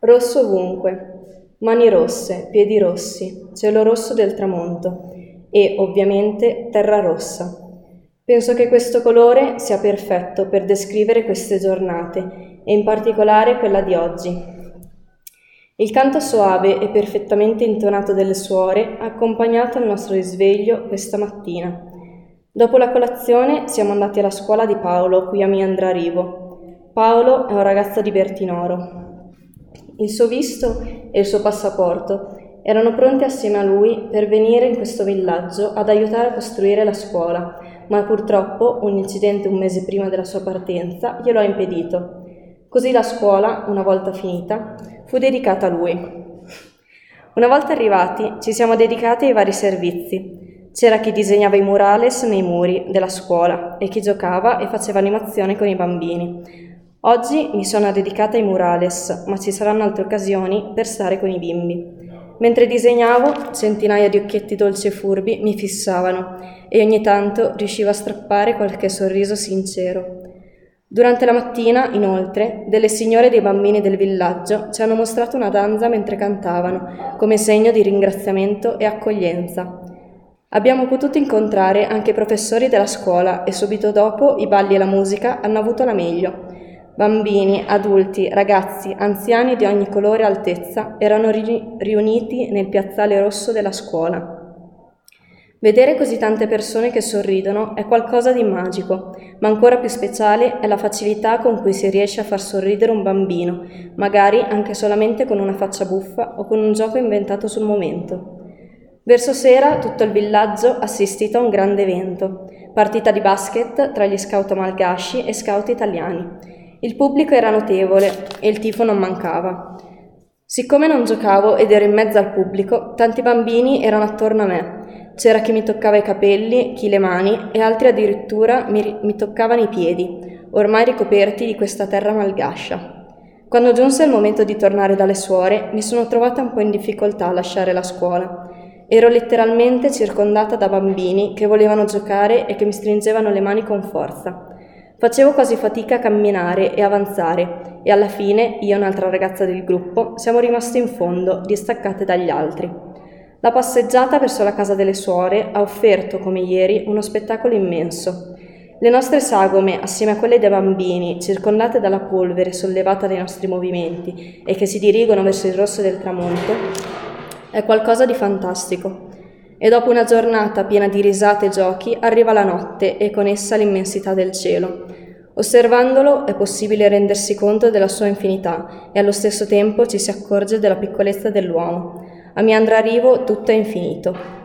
Rosso ovunque, mani rosse, piedi rossi, cielo rosso del tramonto e, ovviamente, terra rossa. Penso che questo colore sia perfetto per descrivere queste giornate e in particolare quella di oggi. Il canto soave e perfettamente intonato delle suore ha accompagnato il nostro risveglio questa mattina. Dopo la colazione siamo andati alla scuola di Paolo, qui a Miandrarivo. Paolo è un ragazzo di Bertinoro. Il suo visto e il suo passaporto erano pronti assieme a lui per venire in questo villaggio ad aiutare a costruire la scuola, ma purtroppo un incidente un mese prima della sua partenza glielo ha impedito. Così la scuola, una volta finita, fu dedicata a lui. Una volta arrivati ci siamo dedicati ai vari servizi. C'era chi disegnava i murales nei muri della scuola e chi giocava e faceva animazione con i bambini. Oggi mi sono dedicata ai murales, ma ci saranno altre occasioni per stare con i bimbi. Mentre disegnavo, centinaia di occhietti dolci e furbi mi fissavano e ogni tanto riuscivo a strappare qualche sorriso sincero. Durante la mattina, inoltre, delle signore dei bambini del villaggio ci hanno mostrato una danza mentre cantavano, come segno di ringraziamento e accoglienza. Abbiamo potuto incontrare anche i professori della scuola e subito dopo i balli e la musica hanno avuto la meglio. Bambini, adulti, ragazzi, anziani di ogni colore e altezza erano ri- riuniti nel piazzale rosso della scuola. Vedere così tante persone che sorridono è qualcosa di magico, ma ancora più speciale è la facilità con cui si riesce a far sorridere un bambino, magari anche solamente con una faccia buffa o con un gioco inventato sul momento. Verso sera tutto il villaggio assistito a un grande evento, partita di basket tra gli scout malgasci e scout italiani. Il pubblico era notevole e il tifo non mancava. Siccome non giocavo ed ero in mezzo al pubblico, tanti bambini erano attorno a me. C'era chi mi toccava i capelli, chi le mani e altri addirittura mi, mi toccavano i piedi, ormai ricoperti di questa terra malgascia. Quando giunse il momento di tornare dalle suore, mi sono trovata un po' in difficoltà a lasciare la scuola. Ero letteralmente circondata da bambini che volevano giocare e che mi stringevano le mani con forza. Facevo quasi fatica a camminare e avanzare e alla fine io e un'altra ragazza del gruppo siamo rimaste in fondo, distaccate dagli altri. La passeggiata verso la casa delle suore ha offerto, come ieri, uno spettacolo immenso. Le nostre sagome, assieme a quelle dei bambini, circondate dalla polvere sollevata dai nostri movimenti e che si dirigono verso il rosso del tramonto, è qualcosa di fantastico. E dopo una giornata piena di risate e giochi arriva la notte e con essa l'immensità del cielo. Osservandolo è possibile rendersi conto della sua infinità e allo stesso tempo ci si accorge della piccolezza dell'uomo. A Miandra Rivo tutto è infinito.